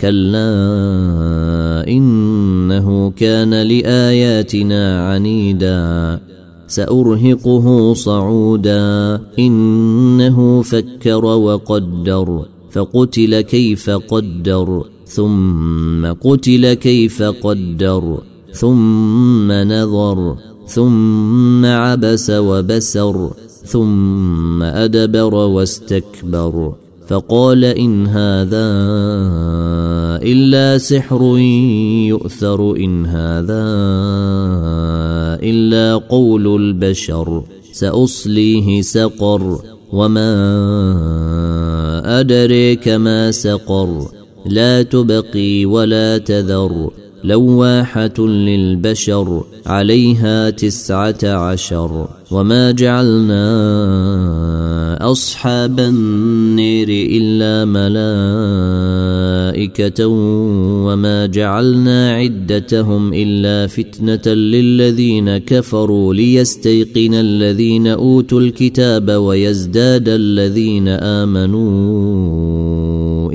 كلا إنه كان لآياتنا عنيدا سأرهقه صعودا. إنه فكر وقدر فقتل كيف قدر ثم قتل كيف قدر ثم نظر ثم عبس وبسر ثم أدبر واستكبر. فقال إن هذا إلا سحر يؤثر إن هذا إلا قول البشر سأصليه سقر وما أدريك ما سقر لا تبقي ولا تذر لواحة للبشر عليها تسعة عشر وما جعلنا أصحاب النير إلا ملائكة وما جعلنا عدتهم إلا فتنة للذين كفروا ليستيقن الذين أوتوا الكتاب ويزداد الذين آمنوا.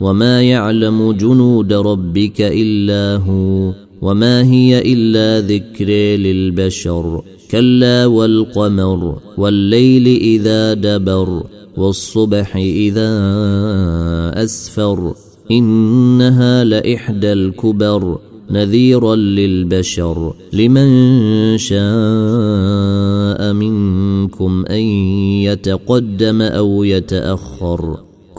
وما يعلم جنود ربك الا هو وما هي الا ذكر للبشر كلا والقمر والليل اذا دبر والصبح اذا اسفر انها لاحدى الكبر نذيرا للبشر لمن شاء منكم ان يتقدم أو يتاخر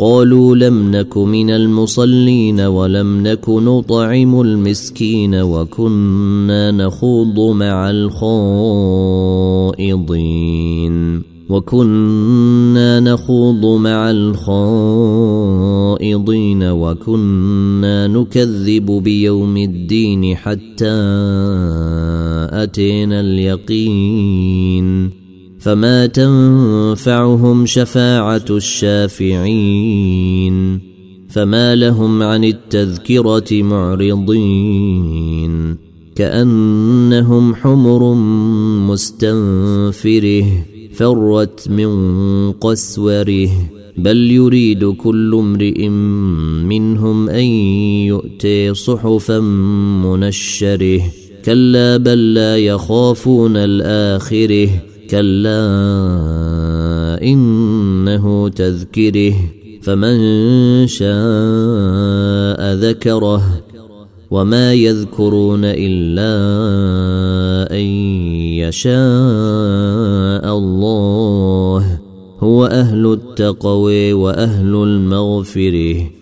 قالوا لم نك من المصلين ولم نك نطعم المسكين وكنا نخوض مع الخائضين وكنا نخوض مع الخائضين وكنا نكذب بيوم الدين حتى أتينا اليقين فما تنفعهم شفاعة الشافعين فما لهم عن التذكرة معرضين كأنهم حمر مستنفره فرت من قسوره بل يريد كل امرئ منهم أن يؤتي صحفا منشره كلا بل لا يخافون الآخره كلا إنه تذكره فمن شاء ذكره وما يذكرون إلا أن يشاء الله هو أهل التقوى وأهل المغفرة.